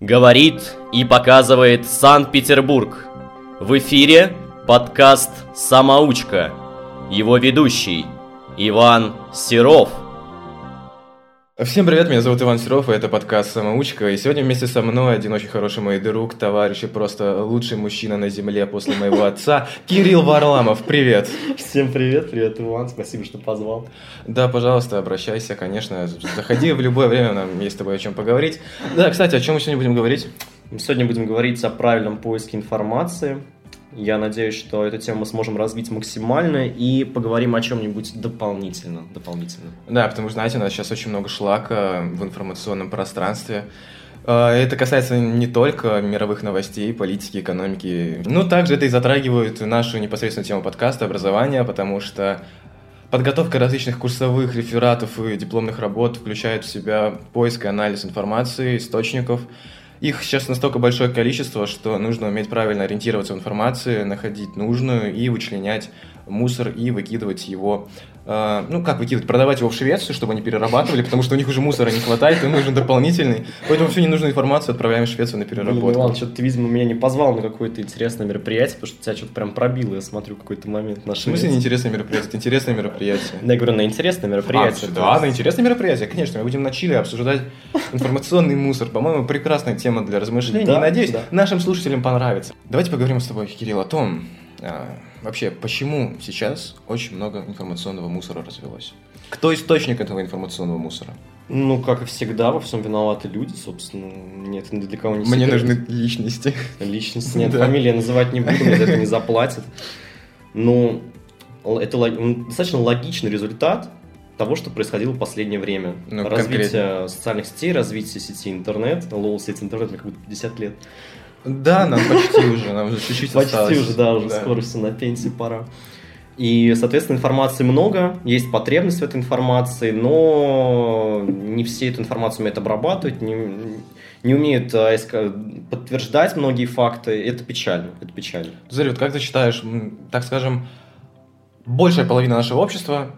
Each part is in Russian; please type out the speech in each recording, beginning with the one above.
Говорит и показывает Санкт-Петербург. В эфире подкаст «Самоучка». Его ведущий Иван Серов. Всем привет, меня зовут Иван Серов, и это подкаст «Самоучка». И сегодня вместе со мной один очень хороший мой друг, товарищ и просто лучший мужчина на земле после моего отца, Кирилл Варламов. Привет! Всем привет, привет, Иван, спасибо, что позвал. Да, пожалуйста, обращайся, конечно, заходи в любое время, нам есть с тобой о чем поговорить. Да, кстати, о чем мы сегодня будем говорить? Мы сегодня будем говорить о правильном поиске информации, я надеюсь, что эту тему мы сможем развить максимально и поговорим о чем-нибудь дополнительно. дополнительно. Да, потому что, знаете, у нас сейчас очень много шлака в информационном пространстве. А, это касается не только мировых новостей, политики, экономики. Ну, также это и затрагивает нашу непосредственную тему подкаста, образования, потому что Подготовка различных курсовых рефератов и дипломных работ включает в себя поиск и анализ информации, источников, их сейчас настолько большое количество, что нужно уметь правильно ориентироваться в информации, находить нужную и вычленять мусор и выкидывать его ну, как выкидывать, продавать его в Швецию, чтобы они перерабатывали, потому что у них уже мусора не хватает, им нужен дополнительный. Поэтому всю ненужную информацию отправляем в Швецию на переработку. Блин, Иван, что-то ты, видимо, меня не позвал на какое-то интересное мероприятие, потому что тебя что-то прям пробило, я смотрю, какой-то момент на В смысле неинтересное мероприятие? Это интересное мероприятие. Я говорю, на интересное мероприятие. А, да, на интересное мероприятие, конечно. Мы будем на Чили обсуждать информационный мусор. По-моему, прекрасная тема для размышлений. Да, надеюсь, да. нашим слушателям понравится. Давайте поговорим с тобой, Кирилл, о том, а, вообще, почему сейчас очень много информационного мусора развелось? Кто источник этого информационного мусора? Ну, как и всегда, во всем виноваты люди, собственно. Нет, ни для кого не Мне нужны личности. Личности. Нет, да. фамилии называть не буду, за это не заплатят. Ну, это достаточно логичный результат того, что происходило в последнее время. Ну, развитие конкретно. социальных сетей, развитие сети интернет. Лол, сеть интернет, мне как будто 50 лет. Да, нам почти уже, нам уже чуть-чуть Почти уже, да, уже скоро все на пенсии пора. И, соответственно, информации много, есть потребность в этой информации, но не все эту информацию умеют обрабатывать, не, не умеют а, подтверждать многие факты. Это печально, это печально. Заря, вот как ты считаешь, так скажем, большая половина нашего общества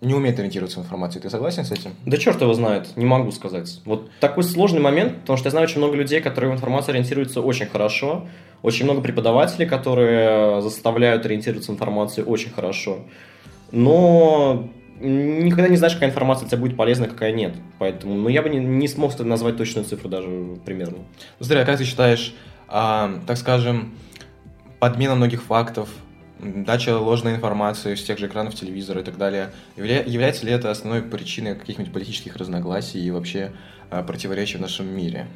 не умеет ориентироваться в информации. Ты согласен с этим? Да черт его знает, не могу сказать. Вот такой сложный момент, потому что я знаю очень много людей, которые в информации ориентируются очень хорошо, очень много преподавателей, которые заставляют ориентироваться в информации очень хорошо. Но никогда не знаешь, какая информация тебе будет полезна, какая нет. Поэтому, ну, я бы не, не смог назвать точную цифру даже примерно. Смотри, а как ты считаешь, а, так скажем, подмена многих фактов, дача ложной информации с тех же экранов телевизора и так далее, явля... является ли это основной причиной каких-нибудь политических разногласий и вообще э, противоречий в нашем мире?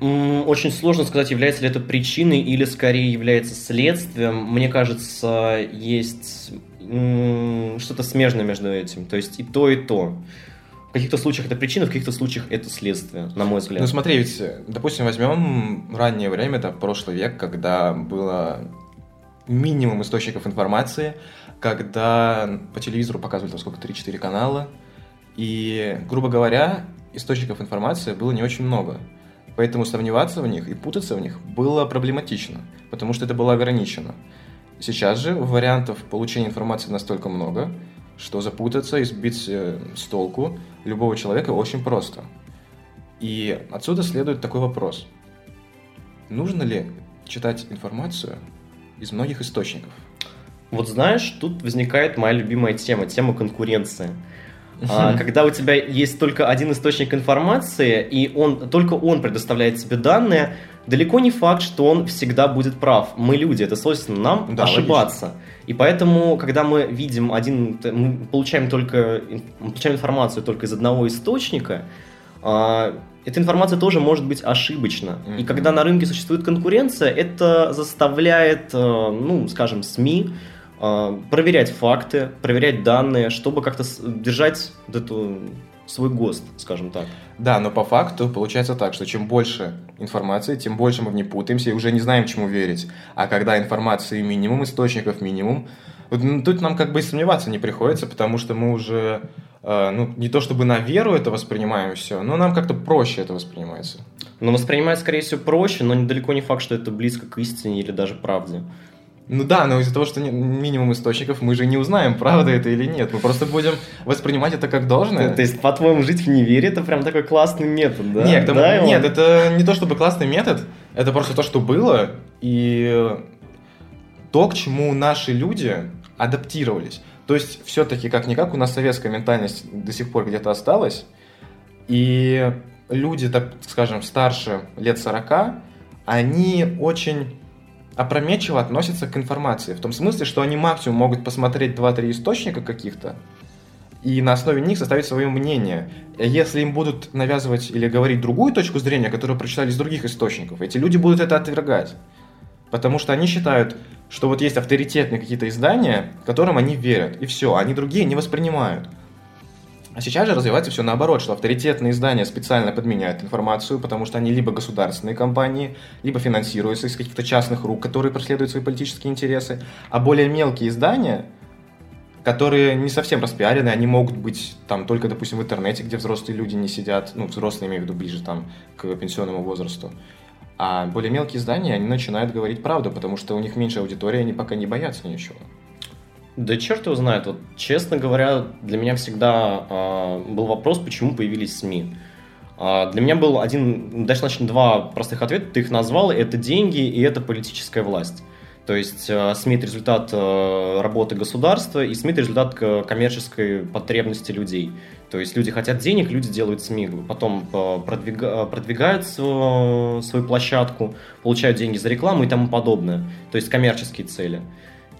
Очень сложно сказать, является ли это причиной или скорее является следствием. Мне кажется, есть что-то смежное между этим. То есть и то, и то. В каких-то случаях это причина, в каких-то случаях это следствие, на мой взгляд. Ну смотри, ведь, допустим, возьмем раннее время, это прошлый век, когда было минимум источников информации, когда по телевизору показывали там сколько, 3-4 канала, и, грубо говоря, источников информации было не очень много. Поэтому сомневаться в них и путаться в них было проблематично, потому что это было ограничено. Сейчас же вариантов получения информации настолько много, что запутаться и сбить э, с толку любого человека очень просто. И отсюда следует такой вопрос. Нужно ли читать информацию из многих источников? Вот знаешь, тут возникает моя любимая тема, тема конкуренции. А, когда у тебя есть только один источник информации, и он, только он предоставляет тебе данные, далеко не факт, что он всегда будет прав. Мы люди, это свойственно нам да, ошибаться. Логично. И поэтому, когда мы видим один, мы получаем только получаем информацию только из одного источника, а, эта информация тоже может быть ошибочна. Mm-hmm. И когда на рынке существует конкуренция, это заставляет, э, ну, скажем, СМИ проверять факты, проверять данные, чтобы как-то держать вот эту свой ГОСТ, скажем так. Да, но по факту получается так, что чем больше информации, тем больше мы в ней путаемся и уже не знаем, чему верить. А когда информации минимум, источников минимум, ну, тут нам как бы и сомневаться не приходится, потому что мы уже, э, ну, не то чтобы на веру это воспринимаем все, но нам как-то проще это воспринимается. Но воспринимается, скорее всего, проще, но недалеко не факт, что это близко к истине или даже правде. Ну да, но из-за того, что минимум источников, мы же не узнаем, правда это или нет. Мы просто будем воспринимать это как должное. То, есть, по-твоему, жить в невере это прям такой классный метод, да? Нет, тому, да, нет это не то чтобы классный метод, это просто то, что было, и то, к чему наши люди адаптировались. То есть, все-таки, как-никак, у нас советская ментальность до сих пор где-то осталась, и люди, так скажем, старше лет 40, они очень опрометчиво относятся к информации. В том смысле, что они максимум могут посмотреть 2-3 источника каких-то, и на основе них составить свое мнение. Если им будут навязывать или говорить другую точку зрения, которую прочитали из других источников, эти люди будут это отвергать. Потому что они считают, что вот есть авторитетные какие-то издания, которым они верят, и все, они другие не воспринимают. А сейчас же развивается все наоборот, что авторитетные издания специально подменяют информацию, потому что они либо государственные компании, либо финансируются из каких-то частных рук, которые преследуют свои политические интересы, а более мелкие издания, которые не совсем распиарены, они могут быть там только, допустим, в интернете, где взрослые люди не сидят, ну, взрослые имею в виду ближе там к пенсионному возрасту. А более мелкие издания, они начинают говорить правду, потому что у них меньше аудитории, они пока не боятся ничего. Да черт его знает. Вот, честно говоря, для меня всегда э, был вопрос, почему появились СМИ. Э, для меня был один, достаточно два простых ответа, ты их назвал, это деньги и это политическая власть. То есть э, СМИ – это результат э, работы государства, и СМИ – это результат коммерческой потребности людей. То есть люди хотят денег, люди делают СМИ, потом продвига, продвигают свою площадку, получают деньги за рекламу и тому подобное. То есть коммерческие цели.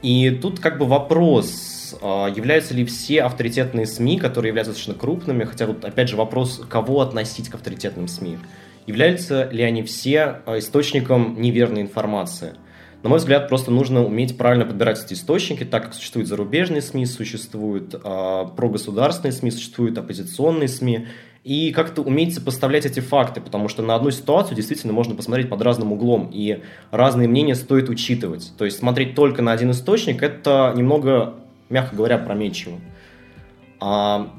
И тут как бы вопрос, являются ли все авторитетные СМИ, которые являются достаточно крупными, хотя вот опять же вопрос, кого относить к авторитетным СМИ. Являются ли они все источником неверной информации – на мой взгляд, просто нужно уметь правильно подбирать эти источники, так как существуют зарубежные СМИ, существуют э, прогосударственные СМИ, существуют оппозиционные СМИ, и как-то уметь сопоставлять эти факты, потому что на одну ситуацию действительно можно посмотреть под разным углом, и разные мнения стоит учитывать. То есть смотреть только на один источник – это немного, мягко говоря, прометчиво. А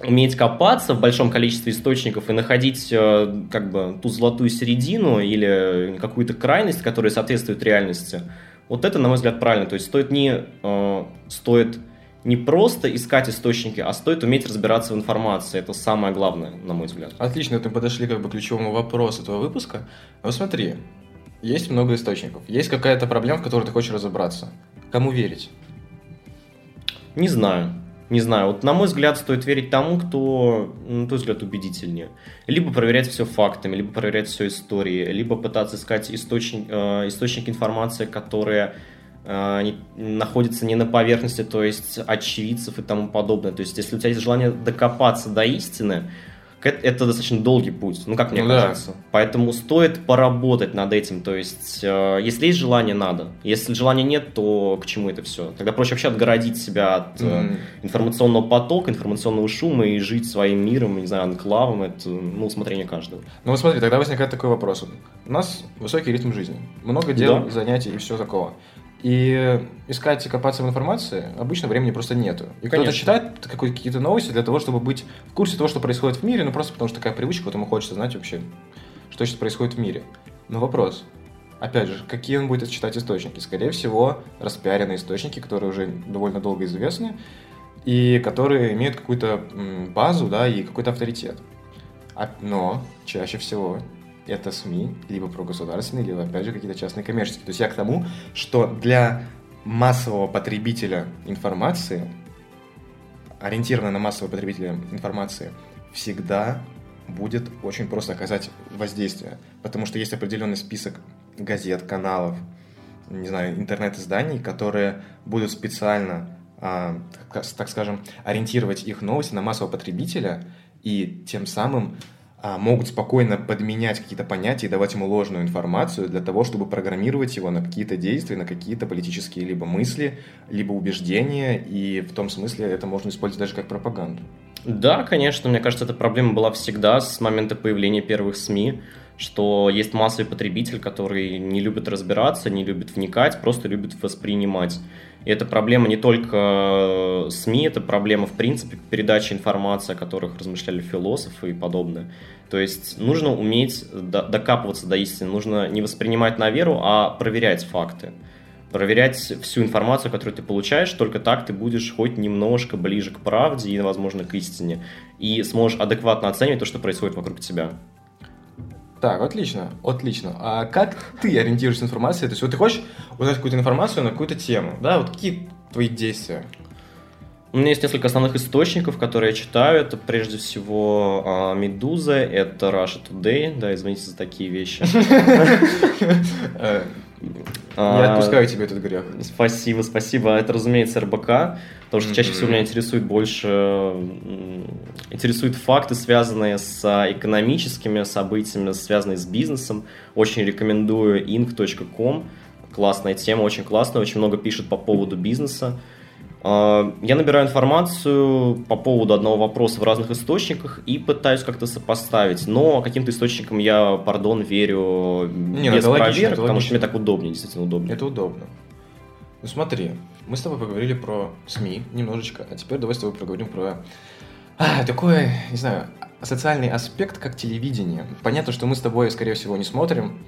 уметь копаться в большом количестве источников и находить э, как бы ту золотую середину или какую-то крайность, которая соответствует реальности, вот это, на мой взгляд, правильно. То есть стоит не, э, стоит не просто искать источники, а стоит уметь разбираться в информации. Это самое главное, на мой взгляд. Отлично, ты подошли как бы к ключевому вопросу этого выпуска. Вот смотри, есть много источников, есть какая-то проблема, в которой ты хочешь разобраться. Кому верить? Не знаю. Не знаю, вот на мой взгляд стоит верить тому, кто, на твой взгляд, убедительнее. Либо проверять все фактами, либо проверять все историей, либо пытаться искать источник, э, источник информации, которые э, не, находятся не на поверхности, то есть очевидцев и тому подобное. То есть если у тебя есть желание докопаться до истины, это достаточно долгий путь, ну как мне ну, кажется. Да. Поэтому стоит поработать над этим. То есть, э, если есть желание, надо. Если желания нет, то к чему это все? Тогда проще вообще отгородить себя от mm. информационного потока, информационного шума и жить своим миром, не знаю, анклавом. Это ну, усмотрение каждого. Ну вот смотри, тогда возникает такой вопрос. У нас высокий ритм жизни. Много дел, да. занятий и все такого. И искать и копаться в информации обычно времени просто нету. И кто-то читает какие-то новости для того, чтобы быть в курсе того, что происходит в мире, ну просто потому что такая привычка, вот ему хочется знать вообще, что сейчас происходит в мире. Но вопрос, опять же, какие он будет читать источники? Скорее всего, распиаренные источники, которые уже довольно долго известны, и которые имеют какую-то базу, да, и какой-то авторитет. А, но чаще всего это СМИ, либо прогосударственные, либо, опять же, какие-то частные коммерческие. То есть я к тому, что для массового потребителя информации, ориентированного на массового потребителя информации, всегда будет очень просто оказать воздействие. Потому что есть определенный список газет, каналов, не знаю, интернет-изданий, которые будут специально, а, так скажем, ориентировать их новости на массового потребителя и тем самым могут спокойно подменять какие-то понятия и давать ему ложную информацию для того, чтобы программировать его на какие-то действия, на какие-то политические либо мысли, либо убеждения, и в том смысле это можно использовать даже как пропаганду. Да, конечно, мне кажется, эта проблема была всегда с момента появления первых СМИ, что есть массовый потребитель, который не любит разбираться, не любит вникать, просто любит воспринимать. И это проблема не только э, СМИ, это проблема, в принципе, передачи информации, о которых размышляли философы и подобное. То есть нужно уметь докапываться до истины, нужно не воспринимать на веру, а проверять факты. проверять всю информацию, которую ты получаешь, только так ты будешь хоть немножко ближе к правде и, возможно, к истине, и сможешь адекватно оценивать то, что происходит вокруг тебя. Так, отлично, отлично. А как ты ориентируешься на информацию? То есть вот ты хочешь узнать какую-то информацию на какую-то тему, да? Вот какие твои действия? У меня есть несколько основных источников, которые я читаю. Это прежде всего а, Медуза, это Russia Today. Да, извините за такие вещи. Э, Я отпускаю тебе этот грех. Спасибо, спасибо. Это, разумеется, РБК, потому что чаще всего меня интересует больше интересуют факты, связанные с экономическими событиями, связанные с бизнесом. Очень рекомендую ink.com. Классная тема, очень классная, очень много пишет по поводу бизнеса. А, Я набираю информацию по поводу одного вопроса в разных источниках и пытаюсь как-то сопоставить. Но каким-то источникам я, пардон, верю Не, ну без это логично, проверок, это потому что логично. мне так удобнее, действительно удобнее. Это удобно. Ну смотри, мы с тобой поговорили про СМИ немножечко, а теперь давай с тобой поговорим про а, такой, не знаю, социальный аспект, как телевидение. Понятно, что мы с тобой, скорее всего, не смотрим.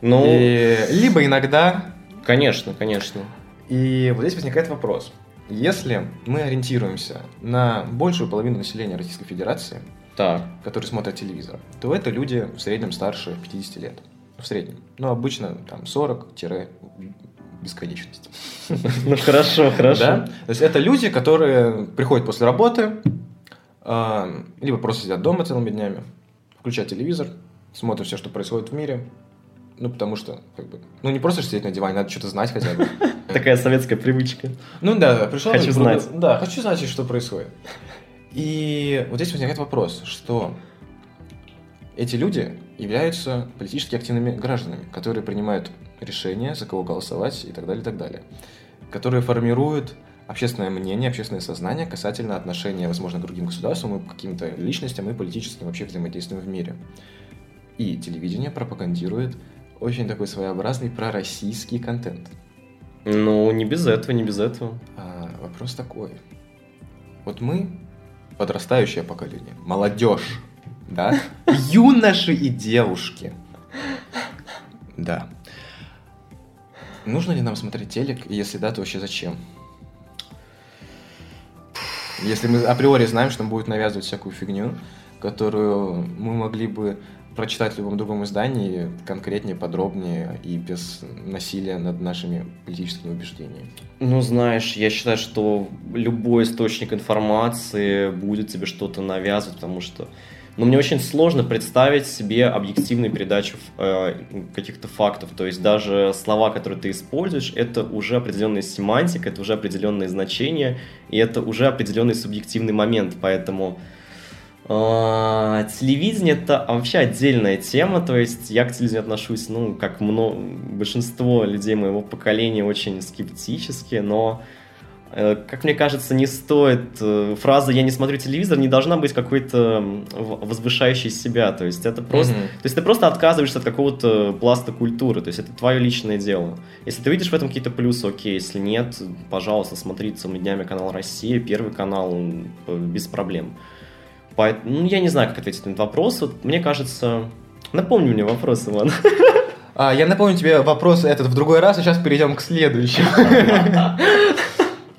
Ну, И либо иногда. конечно, конечно. И вот здесь возникает вопрос. Если мы ориентируемся на большую половину населения Российской Федерации, Так. которые смотрят телевизор, то это люди в среднем старше 50 лет. В среднем. Ну, обычно там 40-бесконечность. Ну хорошо, хорошо. Да? То есть это люди, которые приходят после работы, а, либо просто сидят дома целыми днями, включают телевизор, смотрят все, что происходит в мире. Ну, потому что, как бы, ну, не просто сидеть на диване, надо что-то знать хотя бы. Такая советская привычка. Ну да, пришел... Хочу на- знать. Да, хочу знать, что происходит. И вот здесь возникает вопрос, что эти люди являются политически активными гражданами, которые принимают решения, за кого голосовать и так далее, и так далее. Которые формируют общественное мнение, общественное сознание касательно отношения, возможно, к другим государствам и к каким-то личностям и политическим вообще взаимодействием в мире. И телевидение пропагандирует очень такой своеобразный пророссийский контент. Ну, не без этого, не без этого. А, вопрос такой. Вот мы, подрастающее поколение, молодежь, да, юноши и девушки. Да. Нужно ли нам смотреть телек? И если да, то вообще зачем? Если мы априори знаем, что нам будет навязывать всякую фигню, которую мы могли бы прочитать в любом другом издании конкретнее, подробнее и без насилия над нашими политическими убеждениями. Ну, знаешь, я считаю, что любой источник информации будет тебе что-то навязывать, потому что ну, мне очень сложно представить себе объективную передачу э, каких-то фактов. То есть даже слова, которые ты используешь, это уже определенная семантика, это уже определенные значения, и это уже определенный субъективный момент. Поэтому телевидение это вообще отдельная тема, то есть я к телевидению отношусь, ну, как мно... большинство людей моего поколения, очень скептически, но, э, как мне кажется, не стоит, э, фраза «я не смотрю телевизор» не должна быть какой-то возвышающей себя, то есть это просто, Мгм. то есть ты просто отказываешься от какого-то пласта культуры, то есть это твое личное дело. Если ты видишь в этом какие-то плюсы, окей, если нет, пожалуйста, смотри целыми днями канал Россия, Первый канал, без проблем. Поэт- Ну, я не знаю, как ответить на этот вопрос. Вот, мне кажется... Напомни мне вопрос, Иван. А, я напомню тебе вопрос этот в другой раз, а сейчас перейдем к следующему.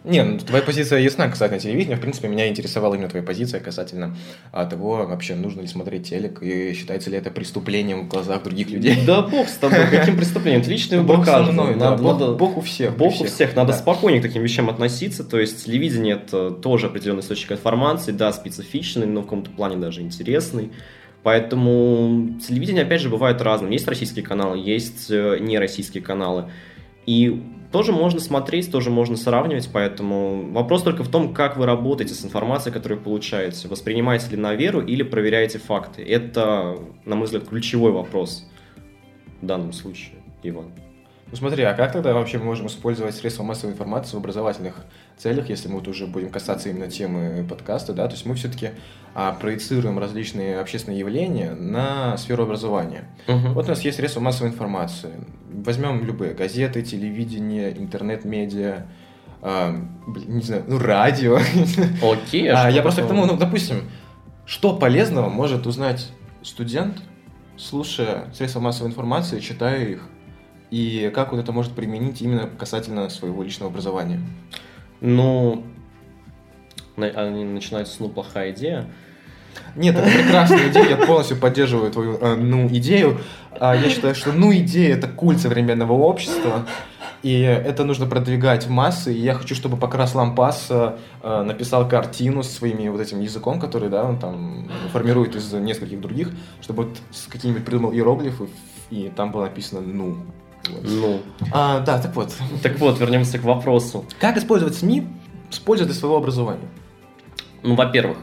Не, ну твоя позиция ясна касательно телевидения. В принципе, меня интересовала именно твоя позиция касательно а, того, вообще нужно ли смотреть телек и считается ли это преступлением в глазах других людей. Да бог с тобой, каким преступлением? Это личный выбор Бог каждого. мной, да, Надо- Бог- у всех. Бог у всех, надо да. спокойнее к таким вещам относиться, то есть телевидение это тоже определенный источник информации, да, специфичный, но в каком-то плане даже интересный. Поэтому телевидение, опять же, бывает разным. Есть российские каналы, есть э, нероссийские каналы. И тоже можно смотреть, тоже можно сравнивать, поэтому вопрос только в том, как вы работаете с информацией, которую получаете. Воспринимаете ли на веру или проверяете факты. Это, на мой взгляд, ключевой вопрос в данном случае, Иван. Ну смотри, а как тогда вообще мы можем использовать средства массовой информации в образовательных целях, если мы вот уже будем касаться именно темы подкаста, да? То есть мы все-таки а, проецируем различные общественные явления на сферу образования. Вот у нас есть средства массовой информации. Возьмем любые газеты, телевидение, интернет-медиа, а, блин, не знаю, ну радио. Окей, А, что я просто к тому, ну, допустим, что полезного может узнать студент, слушая средства массовой информации, читая их, и как он это может применить именно касательно своего личного образования? Ну, они начинают с «ну, плохая идея». Нет, это прекрасная идея, я полностью поддерживаю твою, э, ну, идею. А, Я считаю, что, ну, идея – это культ современного общества, и это нужно продвигать в массы, и я хочу, чтобы Покрас Лампас э, э, написал картину со своими вот этим языком, который, да, он там формирует из нескольких других, чтобы вот с какими-нибудь придумал иероглифы, и там было написано «ну». Ну, А, да, так вот. так вот, вернемся к вопросу. Как использовать СМИ с пользой для своего образования? Ну, во-первых,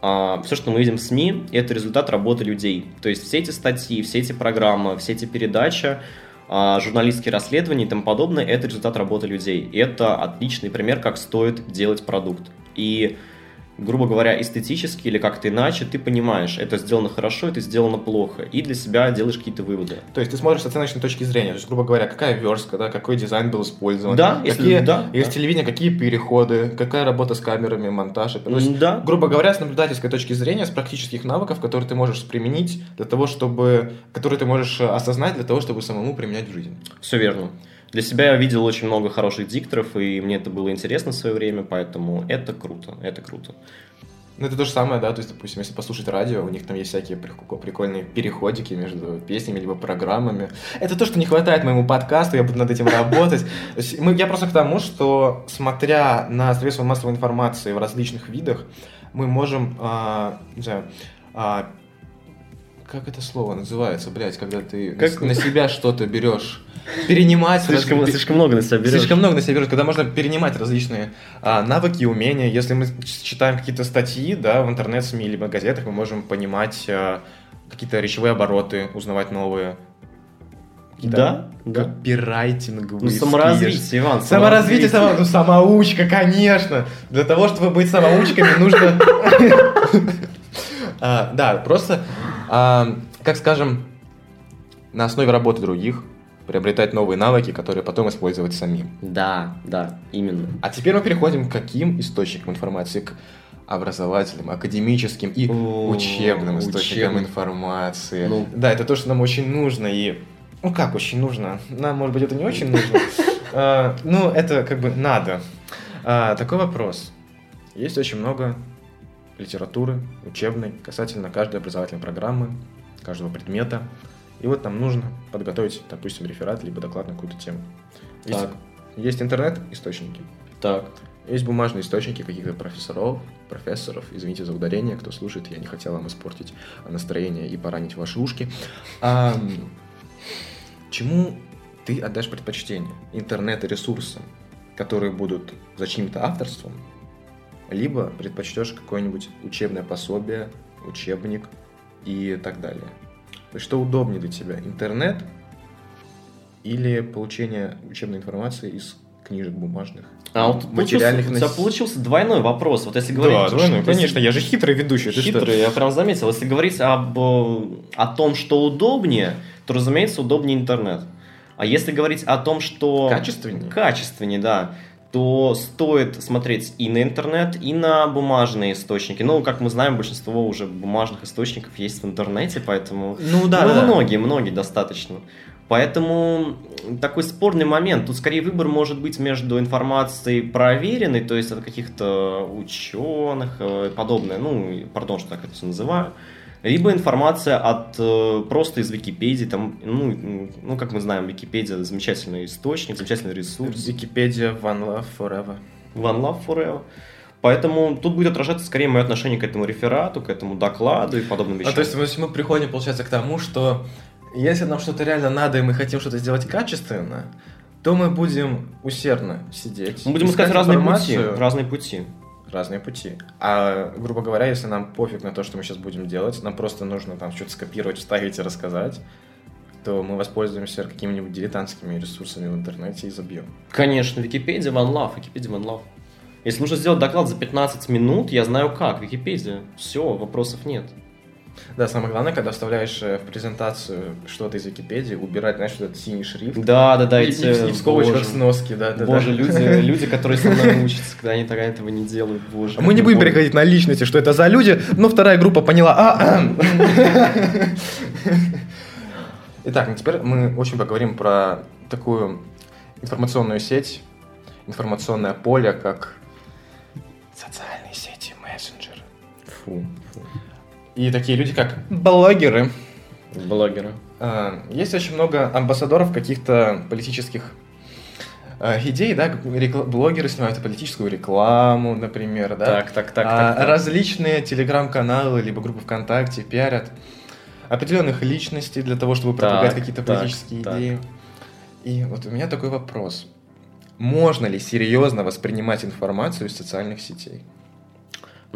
все, что мы видим в СМИ, это результат работы людей. То есть все эти статьи, все эти программы, все эти передачи, а, журналистские расследования и тому подобное, это результат работы людей. И это отличный пример, как стоит делать продукт. И, грубо говоря, эстетически или как-то иначе, ты понимаешь, это сделано хорошо, это сделано плохо, и для себя делаешь какие-то выводы. То есть ты смотришь с оценочной точки зрения, то есть, грубо говоря, какая верстка, да, какой дизайн был использован, Да, если- какие, да, из да. телевидения какие переходы, какая работа с камерами, монтаж. То есть, Да. грубо говоря, с наблюдательской точки зрения, с практических навыков, которые ты можешь применить для того, чтобы, которые ты можешь осознать для того, чтобы самому применять в жизнь. Все верно. Для себя я видел очень много хороших дикторов, и мне это было интересно в свое время, поэтому это круто, это круто. Ну, это то же самое, да, то есть, допустим, если послушать радио, у них там есть всякие прик- прикольные переходики между песнями либо программами. Это то, что не хватает моему подкасту, я буду над этим работать. Мы- Я просто к тому, что, смотря на средства массовой информации в различных видах, мы можем, а, не знаю, а, как это слово называется, блядь, когда ты Как- на, на себя что-то берешь, перенимать. Слишком, раз- слишком много на себя берешь. Слишком много на себя берешь, когда можно перенимать различные а, навыки и умения. Если мы читаем какие-то статьи, да, в интернет-СМИ либо газетах, мы можем понимать а, какие-то речевые обороты, узнавать новые. Да, да. Копирайтинговые Ну, саморазвитие, Иван. Саморазвитие, само... ну, самоучка, конечно. Для того, чтобы быть самоучками, нужно... А, Да, просто, а, как скажем, на основе работы других приобретать новые навыки, которые потом использовать самим. Да, да, именно. А теперь мы переходим к каким источникам информации? К образовательным, академическим и О, учебным источникам учебным. информации. Ну. Да, это то, что нам очень нужно и... Ну как очень нужно? Нам, может быть, это не очень нужно. А, Ну, это как бы надо. А, Такой вопрос. Есть очень много литературы учебной касательно каждой образовательной программы, каждого предмета. И вот нам нужно подготовить, допустим, реферат либо доклад на какую-то тему. Есть, Так. есть интернет-источники, Так. есть бумажные источники каких-то профессоров, профессоров, извините за ударение, кто слушает, я не хотел вам испортить настроение и поранить ваши ушки. Ам, чему ты отдашь предпочтение? Интернет-ресурсам, которые будут за чьим-то авторством, либо предпочтешь какое-нибудь учебное пособие, учебник и так далее. То есть что удобнее для тебя, интернет или получение учебной информации из книжек бумажных? А вот материальных получился, у тебя нос- получился двойной вопрос. Вот если говорить... Да, двойной, что- конечно, я же хитрый ведущий. Хитрый, я прям заметил. Если говорить об, о том, что удобнее, то, разумеется, удобнее интернет. А если говорить о том, что... Качественнее? Качественнее, да. То стоит смотреть и на интернет, и на бумажные источники. Ну, как мы знаем, большинство уже бумажных источников есть в интернете, поэтому... Ну да, ну, да. многие, многие достаточно. Поэтому такой спорный момент. Тут скорее выбор может быть между информацией проверенной, то есть от каких-то ученых, э, подобное, ну, пардон, что так это все называю, либо информация от э, просто из Википедии, там, ну, ну, как мы знаем, Википедия замечательный источник, замечательный ресурс. Википедия, One Love, Forever. One Love Forever. Поэтому тут будет отражаться скорее мое отношение к этому реферату, к этому докладу и подобным А вещам. то есть мы, мы приходим, получается, к тому, что если нам что-то реально надо, и мы хотим что-то сделать качественно, то мы будем усердно сидеть. Мы будем искать разные пути, разные пути. Разные пути. А, грубо говоря, если нам пофиг на то, что мы сейчас будем делать, нам просто нужно там что-то скопировать, вставить и рассказать, то мы воспользуемся какими-нибудь дилетантскими ресурсами в интернете и забьем. Конечно, Википедия One Love, Википедия One Love. Если нужно сделать доклад за 15 минут, я знаю как, Википедия. Все, вопросов нет. Да, самое главное, когда вставляешь э, в презентацию что-то из Википедии, убирать, знаешь, этот синий шрифт. Да, да, да, и, эти... и- и в скобочках боже, сноски, да, да, Боже, да. люди, люди, которые со мной учатся, когда они тогда этого не делают, боже. А Мы не будем переходить на личности, что это за люди, но вторая группа поняла. А, Итак, ну теперь мы очень поговорим про такую информационную сеть, информационное поле, как социальные сети, мессенджеры. Фу. И такие люди, как блогеры. Блогеры. А, Есть очень много амбассадоров каких-то политических а, идей, да, блогеры снимают политическую рекламу, например, да. Так, так, так, А, так, так. Различные телеграм-каналы, либо группы ВКонтакте пиарят определенных личностей для того, чтобы продвигать Так, какие-то так, политические так. идеи. И вот у меня такой вопрос. Можно ли серьезно воспринимать информацию из социальных сетей?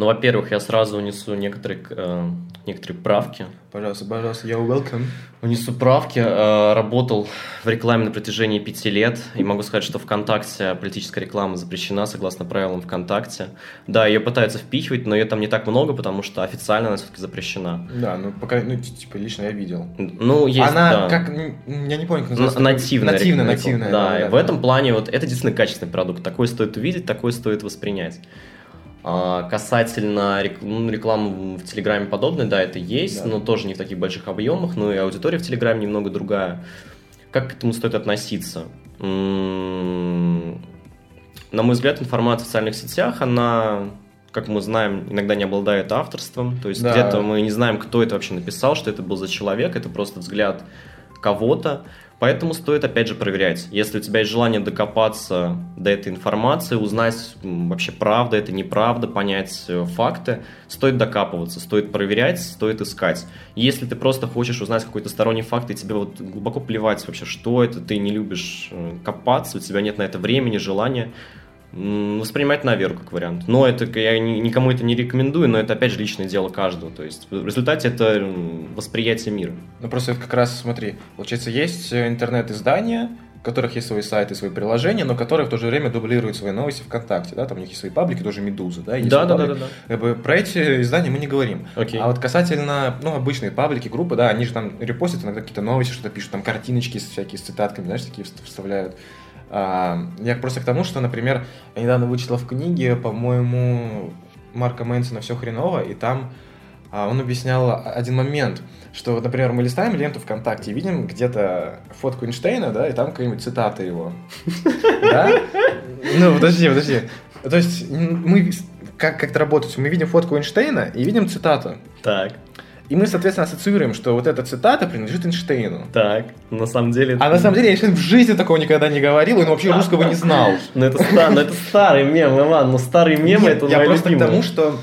Ну, во-первых, я сразу унесу некоторые, э, некоторые правки. Пожалуйста, пожалуйста, you're welcome. Унесу правки. Э, Работал в рекламе на протяжении пяти лет. И могу сказать, что ВКонтакте политическая реклама запрещена согласно правилам ВКонтакте. Да, ее пытаются впихивать, но ее там не так много, потому что официально она все-таки запрещена. Да, ну пока, ну, типа, лично я видел. Ну, есть, Она да. как, я не помню, как называется. Нативная. Нативная, нативная. Да, и в этом плане вот это действительно качественный продукт. Такой стоит увидеть, такой стоит воспринять. А, касательно ну, рекламы в Телеграме подобной, да, это есть, Да. но тоже не в таких больших объемах, но и аудитория в Телеграме немного другая. Как к этому стоит относиться? На мой взгляд, информация в социальных сетях, она, как мы знаем, иногда не обладает авторством. То есть Да. где-то мы не знаем, кто это вообще написал, что это был за человек, это просто взгляд кого-то. Поэтому стоит, опять же, проверять. Если у тебя есть желание докопаться до этой информации, узнать вообще правда это, неправда, понять э, факты, стоит докапываться, стоит проверять, стоит искать. Если ты просто хочешь узнать какой-то сторонний факт, и тебе вот глубоко плевать вообще, что это, ты не любишь э, копаться, у тебя нет на это времени, желания, воспринимать на веру как вариант. Но это я ни- никому это не рекомендую, но это опять же личное дело каждого. То есть в результате это восприятие мира. Ну просто это как раз, смотри, получается, есть э, интернет-издания, у которых есть свои сайты, свои приложения, но которые в то же время дублируют свои новости ВКонтакте, да, там у них есть свои паблики, тоже Медуза, да, Да, да, да, да, да. Бы про эти издания мы не говорим. Окей. А вот касательно, ну, обычные паблики, группы, да, они же там репостят иногда какие-то новости, что-то пишут, там картиночки с- всякие с цитатками, знаешь, такие вст- вставляют. А, я просто к тому, что, например, я недавно вычитал в книге, по-моему, Марка Мэнсона «Все хреново», и там а, он объяснял один момент, что, например, мы листаем ленту ВКонтакте и видим где-то фотку Эйнштейна, да, и там какая-нибудь цитата его. Да? Ну, подожди, подожди. То есть мы как, как это работает? Мы видим фотку Эйнштейна и видим цитату. Так, И мы, соответственно, ассоциируем, что вот эта цитата принадлежит Эйнштейну. так. На самом деле... А на самом деле Эйнштейн в жизни такого никогда не говорил, он вообще русского не знал. Ну это, ну, это старый мем, Иван, ну старые мемы Нет, это я просто любимые. к тому, что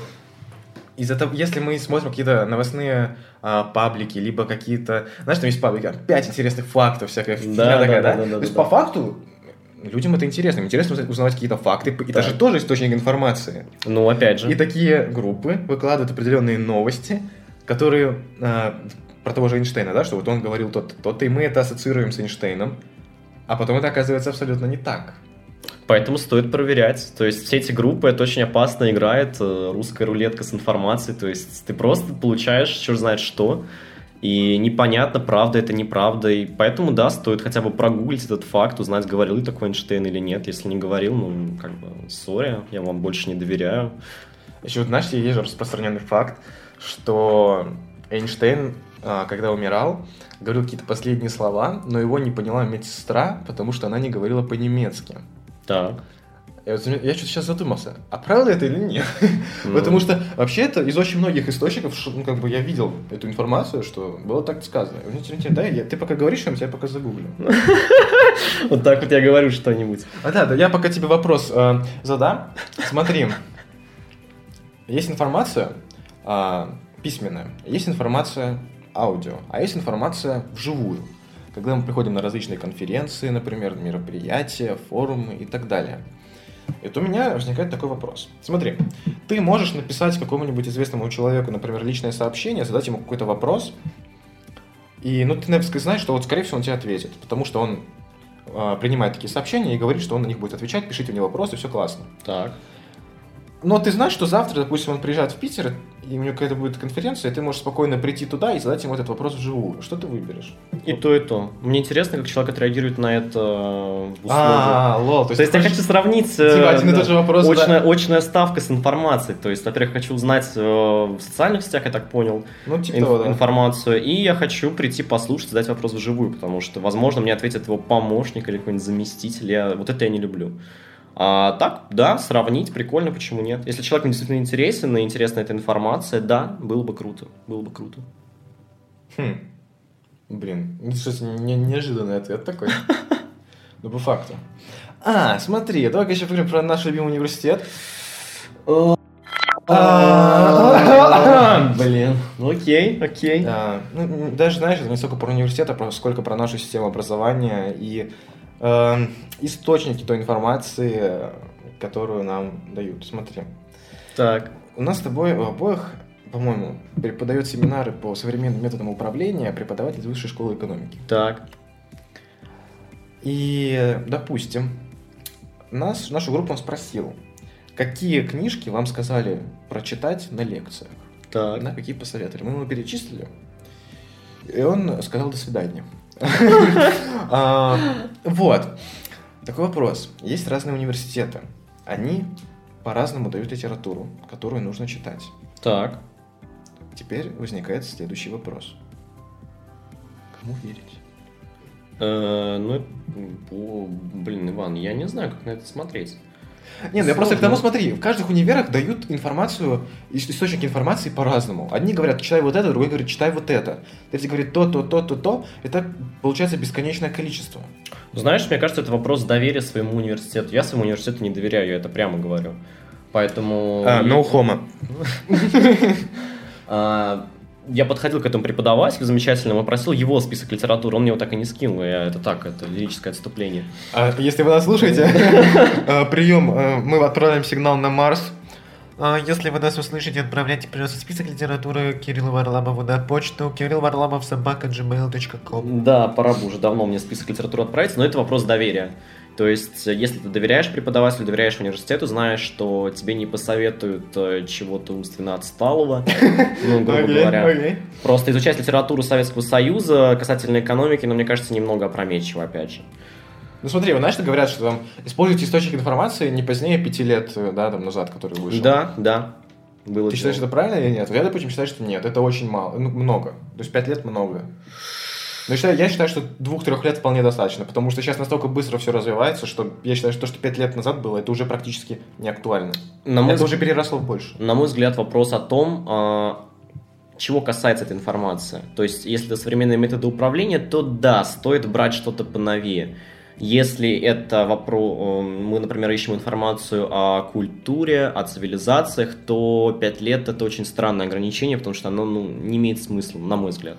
из-за того, если мы смотрим какие-то новостные а, паблики, либо какие-то, знаешь, там есть паблики, пять интересных фактов, всякая фигня Да, такая, да, да? да, да, То есть да, по да. факту людям это интересно, интересно узнавать какие-то факты, и это же тоже источник информации. Ну опять же. И такие группы выкладывают определенные новости, которые а, про того же Эйнштейна, да, что вот он говорил то-то, то-то, и мы это ассоциируем с Эйнштейном, а потом это оказывается абсолютно не так. Поэтому стоит проверять. То есть все эти группы, это очень опасно играет, э, русская рулетка с информацией. То есть ты просто получаешь черт знает что, и непонятно, правда это, неправда. И поэтому, да, стоит хотя бы прогуглить этот факт, узнать, говорил ли такой Эйнштейн или нет. Если не говорил, ну, как бы, сори, я вам больше не доверяю. Еще вот, знаешь, есть же распространенный факт, что Эйнштейн, а, когда умирал, говорил какие-то последние слова, но его не поняла медсестра, потому что она не говорила по-немецки. Так. Я, вот я что-то сейчас задумался, а правда это или нет? Ну. Потому что вообще это из очень многих источников, ну, как бы я видел эту информацию, что было так сказано. Мне интересно, да, я, ты пока говоришь, я тебя пока загуглю. Вот так вот я говорю что-нибудь. А да, да, я пока тебе вопрос э, задам. Смотри, есть информация а, письменная, есть информация аудио, а есть информация вживую. Когда мы приходим на различные конференции, например, мероприятия, форумы и так далее. И то у меня возникает такой вопрос. Смотри, ты можешь написать какому-нибудь известному человеку, например, личное сообщение, задать ему какой-то вопрос, и ну ты, наверное, знаешь, что вот, скорее всего, он тебе ответит, потому что он а, принимает такие сообщения и говорит, что он на них будет отвечать, пишите мне вопросы, все классно. Так. Но ты знаешь, что завтра, допустим, он приезжает в Питер, и у него какая-то будет конференция, и ты можешь спокойно прийти туда и задать ему этот вопрос вживую. Что ты выберешь? И то, и то. Мне интересно, как человек отреагирует на это в условиях. А, лол, То есть я хочу сравнить Типа э, один и да, тот же вопрос, да. очная, очная ставка с информацией. То есть, во-первых, хочу узнать э, в социальных сетях, я так понял, Ну, типа инф- того, да. информацию, и я хочу прийти послушать, задать вопрос вживую, потому что, возможно, мне ответит его помощник или какой-нибудь заместитель. Я, вот это я не люблю. А так, да, сравнить, прикольно, почему нет? Если человек действительно интересен и интересна эта информация, да, было бы круто, было бы круто. Хм. Блин, ну, что не, неожиданный ответ такой. Ну, по факту. А, смотри, давай еще поговорим про наш любимый университет. А, Блин, ну окей, окей. А, ну, даже, знаешь, это не столько про университет, а сколько про нашу систему образования и э, источники той информации, которую нам дают. Смотри, Так, у нас с тобой у обоих, по-моему, преподает семинары по современным методам управления преподаватель из высшей школы экономики. так, И, допустим, нас, нашу группу он спросил, какие книжки вам сказали прочитать на лекциях? так. На какие посоветовали? Мы ему перечислили, и он сказал «до свидания». А, Вот. Такой вопрос. Есть разные университеты. Они по-разному дают литературу, которую нужно читать. Так. Теперь возникает следующий вопрос. Кому верить? Э, ну, блин, Иван, я не знаю, как на это смотреть. Нет, ну я просто к тому смотри, в каждых универах дают информацию, ис- источники информации по-разному. Одни говорят, читай вот это, другой говорит, читай вот это. Третий говорит то, то, то, то, то. Это получается бесконечное количество. Знаешь, мне кажется, это вопрос доверия своему университету. Я своему университету не доверяю, я это прямо говорю. Поэтому... А, no homo. Я подходил к этому преподавателю замечательному, просил его список литературы, он мне его так и не скинул, я, это так, это лирическое отступление. А если вы нас слушаете, э, прием, э, мы отправляем сигнал на Марс. А Если вы нас услышите, отправляйте, пожалуйста, список литературы Кириллу Варламову на почту kirillvarlamov.gmail.com Да, пора бы уже давно мне список литературы отправить, но это вопрос доверия. То есть, э, если ты доверяешь преподавателю, доверяешь университету, знаешь, что тебе не посоветуют э, чего-то умственно отсталого, ну, грубо говоря. Просто изучать литературу Советского Союза касательно экономики, но мне кажется, немного опрометчиво, опять же. Ну смотри, вы знаешь, что говорят, что там используйте источник информации не позднее пяти лет, э, да, там назад, который вышел. Да, да. Было Ты считаешь, дело. это правильно или нет? Я, допустим, считаю, что нет. Это очень мало. Ну, много. То есть пять лет много. Но я считаю, я считаю, что двух-трех лет вполне достаточно, потому что сейчас настолько быстро все развивается, что я считаю, что то, что пять лет назад было, это уже практически не актуально. На мой это взгляд- уже переросло в больше. На мой взгляд, вопрос о том, а, чего касается эта информация. То есть, если это современные методы управления, то да, стоит брать что-то поновее. Если это вопрос, мы, например, ищем информацию о культуре, о цивилизациях, то 5 лет это очень странное ограничение, потому что оно ну, не имеет смысла, на мой взгляд.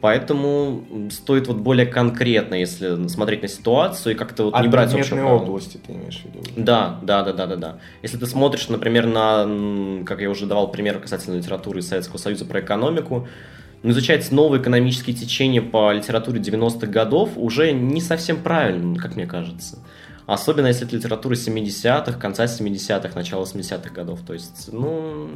Поэтому стоит вот более конкретно, если смотреть на ситуацию и как-то вот А не брать правила. области ты имеешь в виду? Да, да, да, да, да, да. Если ты смотришь, например, на, как я уже давал пример касательно литературы Советского Союза про экономику, ну, изучать новые экономические течения по литературе 90-х годов уже не совсем правильно, как мне кажется. Особенно если это литература 70-х, конца 70-х, начала 80-х годов. То есть, ну...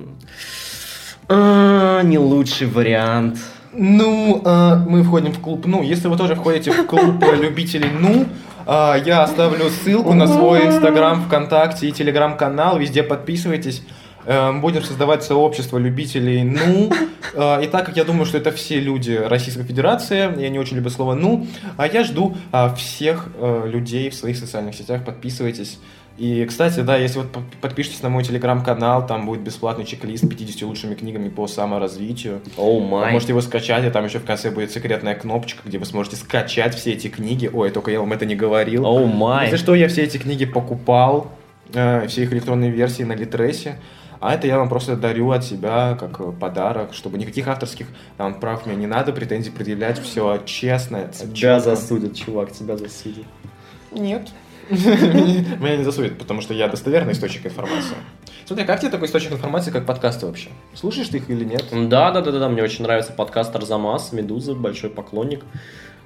а, не лучший вариант. Ну, э, мы входим в клуб. Ну, если вы тоже входите в клуб э, любителей ну, э, я оставлю ссылку на свой инстаграм, вконтакте и телеграм-канал. Везде подписывайтесь. Э, Будем создавать сообщество любителей ну. Э, И так как я думаю, что это все люди Российской Федерации, я не очень люблю слово ну, а я жду а, всех э, людей в своих социальных сетях. Подписывайтесь. И, кстати, да, если вот под- подпишетесь на мой телеграм-канал, там будет бесплатный чек-лист с 50 лучшими книгами по саморазвитию. Оу Вы май. можете его скачать, и там еще в конце будет секретная кнопочка, где вы сможете скачать все эти книги. Ой, только я вам это не говорил. Оу май. Если что, я все эти книги покупал, э, все их электронные версии на Литресе. А это я вам просто дарю от себя как э, подарок, чтобы никаких авторских там, прав мне не надо, претензий предъявлять, все честно. Тебя чётко. засудят, чувак, тебя засудят. Нет. Меня не засудят, потому что я достоверный источник информации. Смотри, как тебе такой источник информации, как подкасты вообще? Слушаешь ты их или нет? Да, да, да, да, мне очень нравится подкаст Арзамас, Медуза, большой поклонник.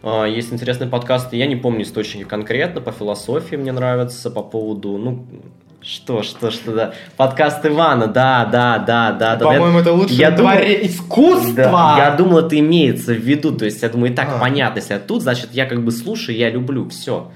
А, Есть интересные подкасты, я не помню источники конкретно, по философии мне нравится, по поводу, ну, Что, что, что, да. Подкаст Ивана, да, да, да, да. да. По-моему, это лучшее Я в думал- дворе искусства. Да, я думал, это имеется в виду. То есть, я думаю, и так А. понятно. Если я тут, значит, я как бы слушаю, я люблю. Все.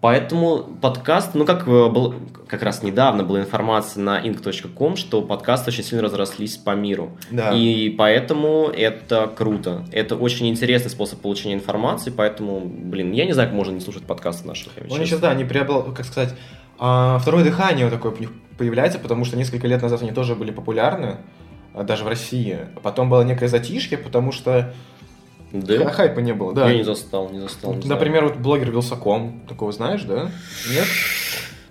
Поэтому подкаст, ну как э, был, как раз недавно была информация на ink.com, что подкасты очень сильно разрослись по миру. Да. И поэтому это круто. Это очень интересный способ получения информации, поэтому, блин, я не знаю, как можно не слушать подкасты наших. Ну, они сейчас, да, они приобрел, как сказать, а, второе дыхание вот такое у них появляется, потому что несколько лет назад они тоже были популярны, а, даже в России. Потом было некое затишье, потому что Да? ха- хайпа не было, да. Я не застал, не застал. не знаю. Например, вот блогер Вилсаком, такого знаешь, да? Нет?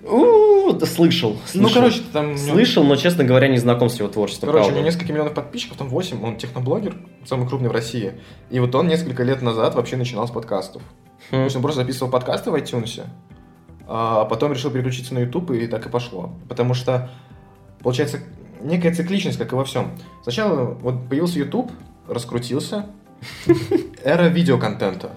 У, да слышал, Ну, слышал. короче, там... у Слышал, но, честно говоря, не знаком с его творчеством. Короче, у правда. него несколько миллионов подписчиков, там 8, он техноблогер, самый крупный в России. И вот он несколько лет назад вообще начинал с подкастов. То Хм. есть он просто записывал подкасты в iTunes, а потом решил переключиться на YouTube, и так и пошло. Потому что, получается, некая цикличность, как и во всем. Сначала вот появился YouTube, раскрутился, эра видеоконтента.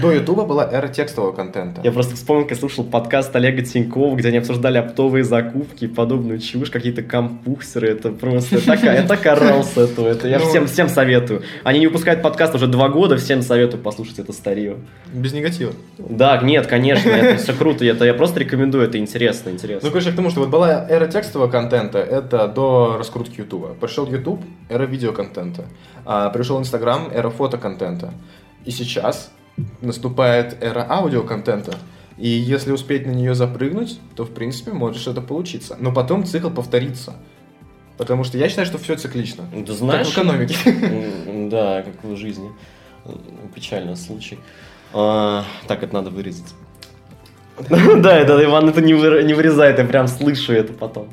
До YouTube была эра текстового контента. Я просто вспомнил, как я слушал подкаст Олега Тинькова, где они обсуждали оптовые закупки и подобную чушь, какие-то компуксеры. Это просто... Я так, я так орал с этого. Это я Ну. всем, всем советую. Они не выпускают подкаст уже два года, всем советую послушать это старье. Без негатива. Да, нет, конечно, это все круто. Это я просто рекомендую, это интересно, Ну, интересно. короче, к тому, что вот была эра текстового контента, это до раскрутки Ютуба. Пришел YouTube, эра видеоконтента. А пришел Инстаграм, эра фотоконтента. И сейчас наступает эра аудиоконтента. И если успеть на нее запрыгнуть, то, в принципе, может что-то получиться. Но потом цикл повторится. Потому что я считаю, что все циклично. Да знаешь... Как в экономике. Да, как в жизни. Печальный случай. А, Так, это надо вырезать. Да, это Иван это не вырезает, я прям слышу это потом.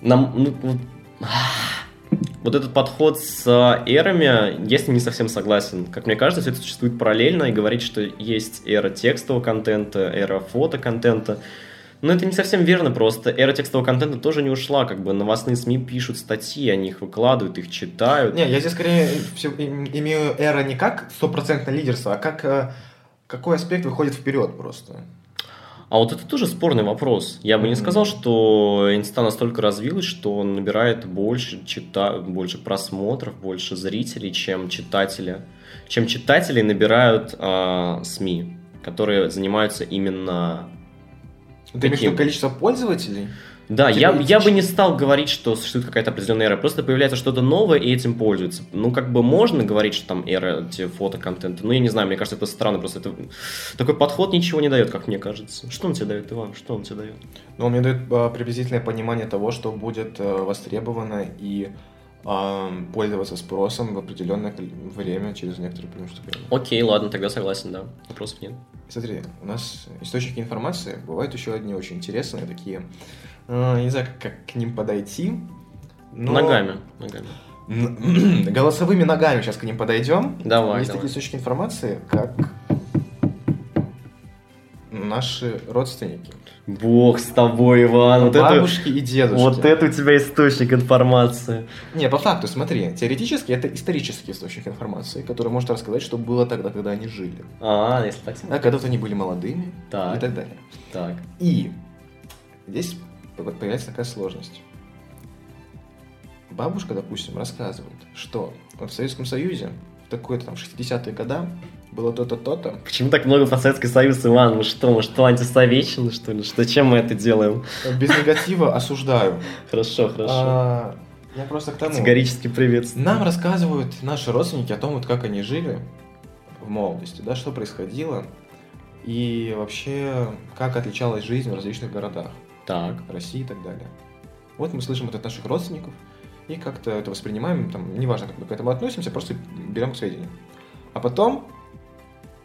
Нам, ну, вот, этот подход с а, эрами, я не совсем согласен. Как мне кажется, все это существует параллельно, и говорить, что есть эра текстового контента, эра фотоконтента. Но это не совсем верно просто. Эра текстового контента тоже не ушла, как бы новостные СМИ пишут статьи, они их выкладывают, их читают. Не, я здесь скорее имею эра не как стопроцентное лидерство, а как э, какой аспект выходит вперед просто. А вот это тоже спорный вопрос. Я бы не сказал, что инста настолько развилась, что он набирает больше, чита... больше просмотров, больше зрителей, чем читатели. Чем читатели набирают а, СМИ, которые занимаются именно... Ты имеешь количество пользователей? Да, Типа я, я бы не стал говорить, что существует какая-то определенная эра. Просто появляется что-то новое, и этим пользуются. Ну, как бы можно говорить, что там эра те, фотоконтента. Ну, я не знаю, мне кажется, это странно. Просто это... такой подход ничего не дает, как мне кажется. Что он тебе дает, Иван? Что он тебе дает? Но он мне дает а, приблизительное понимание того, что будет а, востребовано и а, пользоваться спросом в определенное время, через некоторый промежуток времени. Окей, ладно, тогда согласен, да. Вопросов нет. Смотри, у нас источники информации бывают еще одни очень интересные, такие, не знаю, как, как к ним подойти. но- Ногами, ногами. Голосовыми ногами сейчас к ним подойдем. Давай, Есть давай. такие источники информации, как наши родственники. Бог с тобой, Иван. Вот это, бабушки и дедушки. вот это у тебя источник информации. Не, по факту, смотри, теоретически это исторический источник информации, который может рассказать, что было тогда, когда они жили. А, если так Да, смотреть. когда вот они были молодыми Так. и так далее. Так. И здесь появляется такая сложность. Бабушка, допустим, рассказывает, что вот в Советском Союзе в такой-то там 60-е года было то-то, то-то. Почему так много про Советский Союз, Иван? Мы что, мы что, антисоветчины, что ли? Что, чем мы это делаем? Без негатива осуждаю. Хорошо, хорошо. А, Я просто к тому. Категорически приветствую. Нам рассказывают наши родственники о том, вот как они жили в молодости, да, что происходило, и вообще, как отличалась жизнь в различных городах Так. России и так далее. Вот мы слышим это от наших родственников, и как-то это воспринимаем, там, неважно, как мы к этому относимся, просто берем к сведению. А потом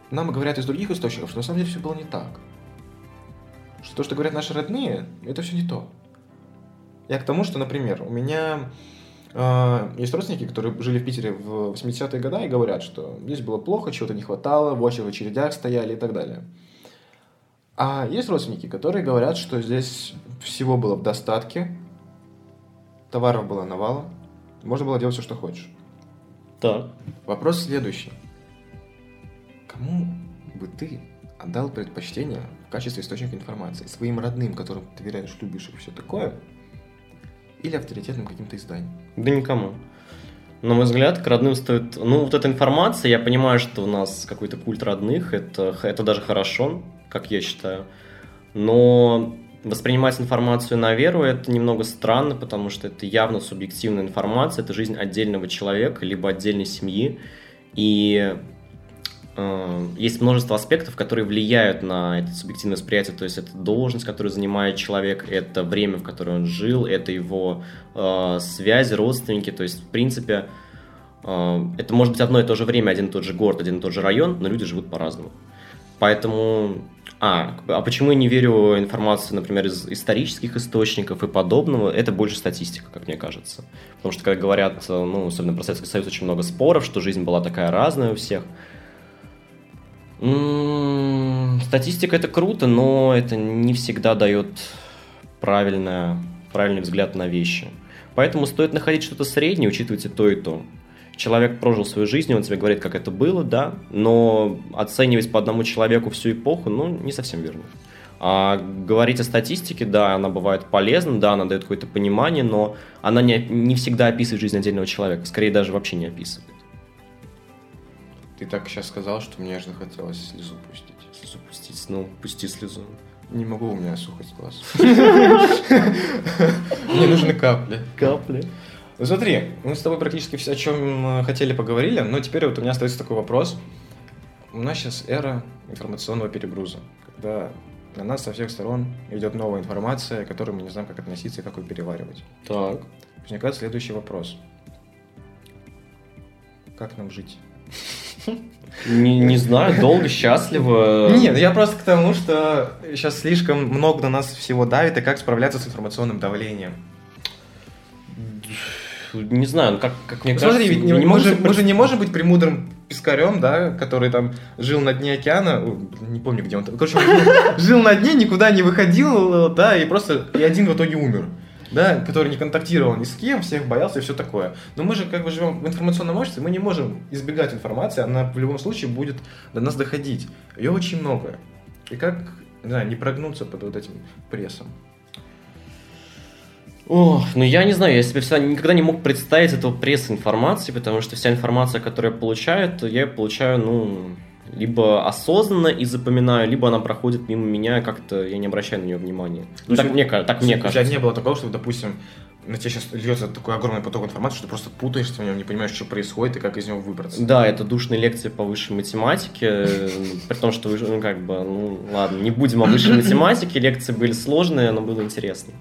нам говорят из других источников, что на самом деле все было не так. Что то, что говорят наши родные, это все не то. Я к тому, что, например, у меня э, есть родственники, которые жили в Питере в 80-е годы и говорят, что здесь было плохо, чего-то не хватало, в очередях стояли и так далее. А есть родственники, которые говорят, что здесь всего было в достатке, товаров было навалом, можно было делать все, что хочешь. Так. Вопрос следующий. Кому бы ты отдал предпочтение в качестве источника информации своим родным, которым ты доверяешь, любишь и все такое, или авторитетным каким-то изданием? Да никому. На мой взгляд, к родным стоит... Ну, вот эта информация, я понимаю, что у нас какой-то культ родных, это, это даже хорошо, как я считаю. Но воспринимать информацию на веру это немного странно, потому что это явно субъективная информация, это жизнь отдельного человека, либо отдельной семьи. И э, есть множество аспектов, которые влияют на это субъективное восприятие. То есть это должность, которую занимает человек, это время, в которое он жил, это его э, связи, родственники. То есть, в принципе, э, это может быть одно и то же время, один и тот же город, один и тот же район, но люди живут по-разному. Поэтому а, а почему я не верю информации, например, из исторических источников и подобного? Это больше статистика, как мне кажется. Потому что, как говорят, ну, особенно про Советский Союз, очень много споров, что жизнь была такая разная у всех. М-м, статистика это круто, но это не всегда дает правильное, правильный взгляд на вещи. Поэтому стоит находить что-то среднее, учитывать и то, и то человек прожил свою жизнь, он тебе говорит, как это было, да, но оценивать по одному человеку всю эпоху, ну, не совсем верно. А говорить о статистике, да, она бывает полезна, да, она дает какое-то понимание, но она не, не всегда описывает жизнь отдельного человека, скорее даже вообще не описывает. Ты так сейчас сказал, что мне аж захотелось слезу пустить. Слезу пустить, ну, пусти слезу. Не могу, у меня сухость глаз. Мне нужны капли. Капли. Ну смотри, мы с тобой практически все, о чем хотели, поговорили, но теперь вот у меня остается такой вопрос. У нас сейчас эра информационного перегруза, когда на нас со всех сторон идет новая информация, к которой мы не знаем, как относиться и как ее переваривать. Так. Возникает следующий вопрос. Как нам жить? Не, не знаю, долго, счастливо. Нет, я просто к тому, что сейчас слишком много на нас всего давит, и как справляться с информационным давлением не знаю, как, как мне Смотри, кажется... ведь не, мы, же, мы же не можем быть премудрым пескарем, да, который там жил на дне океана, не помню, где он там, короче, жил на дне, никуда не выходил, да, и просто и один в итоге умер да, который не контактировал ни с кем, всех боялся и все такое. Но мы же как бы живем в информационном обществе, мы не можем избегать информации, она в любом случае будет до нас доходить. Ее очень много. И как, не знаю, не прогнуться под вот этим прессом? Ох, ну я не знаю, я себе всегда никогда не мог представить этого пресс-информации, потому что вся информация, которую я получаю, то я получаю, ну, либо осознанно и запоминаю, либо она проходит мимо меня, как-то я не обращаю на нее внимания. Ну, так, мне, так мне кажется. У тебя не было такого, что, допустим, на тебя сейчас льется такой огромный поток информации, что ты просто путаешься в нем, не понимаешь, что происходит и как из него выбраться. Да, это душные лекции по высшей математике, при том, что, ну, как бы, ну, ладно, не будем о высшей математике, лекции были сложные, но было интересно.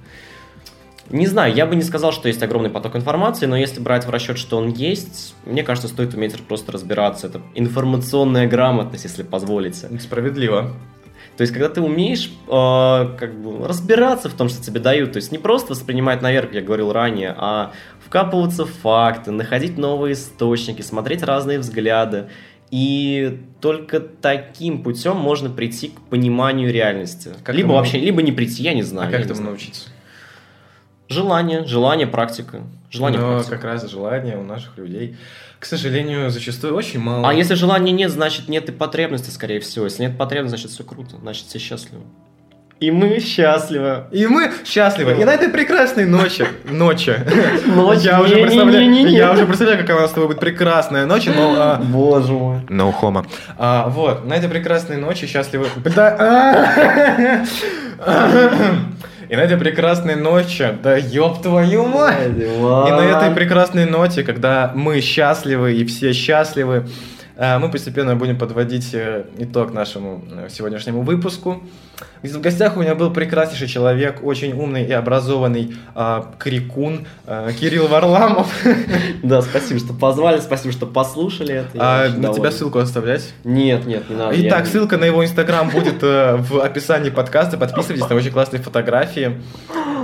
Не знаю, я бы не сказал, что есть огромный поток информации, но если брать в расчет, что он есть, мне кажется, стоит уметь просто разбираться. Это информационная грамотность, если позволите. Справедливо. То есть, когда ты умеешь э, как бы разбираться в том, что тебе дают, то есть не просто воспринимать наверх, как я говорил ранее, а вкапываться в факты, находить новые источники, смотреть разные взгляды. И только таким путем можно прийти к пониманию реальности. Как либо вообще, либо не прийти, я не знаю. А как этому научиться? Желание, желание, практика. Желание, Но практика. как раз желание у наших людей, к сожалению, зачастую очень мало. А если желания нет, значит нет и потребности, скорее всего. Если нет потребности, значит все круто, значит все счастливы. И мы счастливы. И мы счастливы. И на этой прекрасной ночи, ночи, ночь, я уже представляю, я уже представляю, какая у нас с тобой будет прекрасная ночь, но... А, Боже мой. No homo. А, вот, на этой прекрасной ночи счастливы... И на этой прекрасной ночи, да ёб твою мать! И на этой прекрасной ноте, когда мы счастливы и все счастливы, мы постепенно будем подводить э, итог нашему э, сегодняшнему выпуску. В гостях у меня был прекраснейший человек, очень умный и образованный э, крикун э, Кирилл Варламов. Да, спасибо, что позвали, спасибо, что послушали это. А на тебя ссылку оставлять? Нет, нет, не надо. Итак, ссылка на его инстаграм будет э, в описании подкаста. Подписывайтесь, там очень классные фотографии.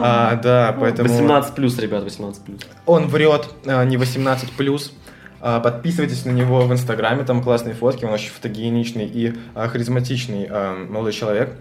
А, да, поэтому... 18 плюс, ребят, 18 плюс. Он врет, не 18 плюс. А, подписывайтесь на него в Инстаграме, там классные фотки, он очень фотогеничный и а, харизматичный а, молодой человек.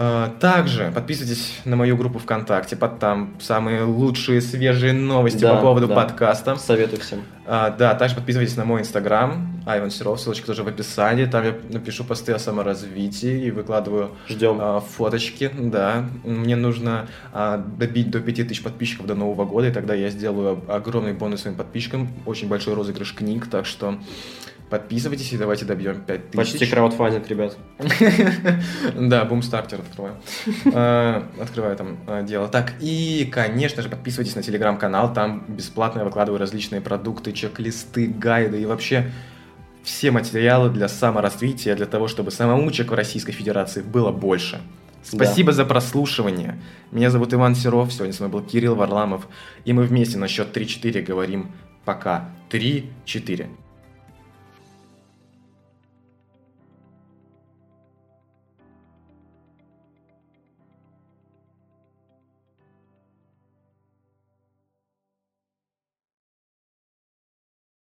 А, Также подписывайтесь на мою группу ВКонтакте, под там самые лучшие свежие новости Да, по поводу да. подкаста. Советую всем. А, да, также подписывайтесь на мой инстаграм, Айван Серов, ссылочка тоже в описании. Там я напишу посты о саморазвитии и выкладываю Ждем. а, фоточки. Да, мне нужно а, добить до 5000 подписчиков до Нового года, и тогда я сделаю огромный бонус своим подписчикам, очень большой розыгрыш книг, так что подписывайтесь и давайте добьем 5000. Почти краудфандинг, ребят. Да, бумстартер открываю. Э, Открываю там э, дело. Так, и, конечно же, подписывайтесь на телеграм-канал. Там бесплатно я выкладываю различные продукты, чек-листы, гайды и вообще все материалы для саморазвития, для того, чтобы самоучек в Российской Федерации было больше. Спасибо за прослушивание. Меня зовут Иван Серов, сегодня с вами был Кирилл Варламов, и мы вместе на счет 3-4 говорим пока. 3-4.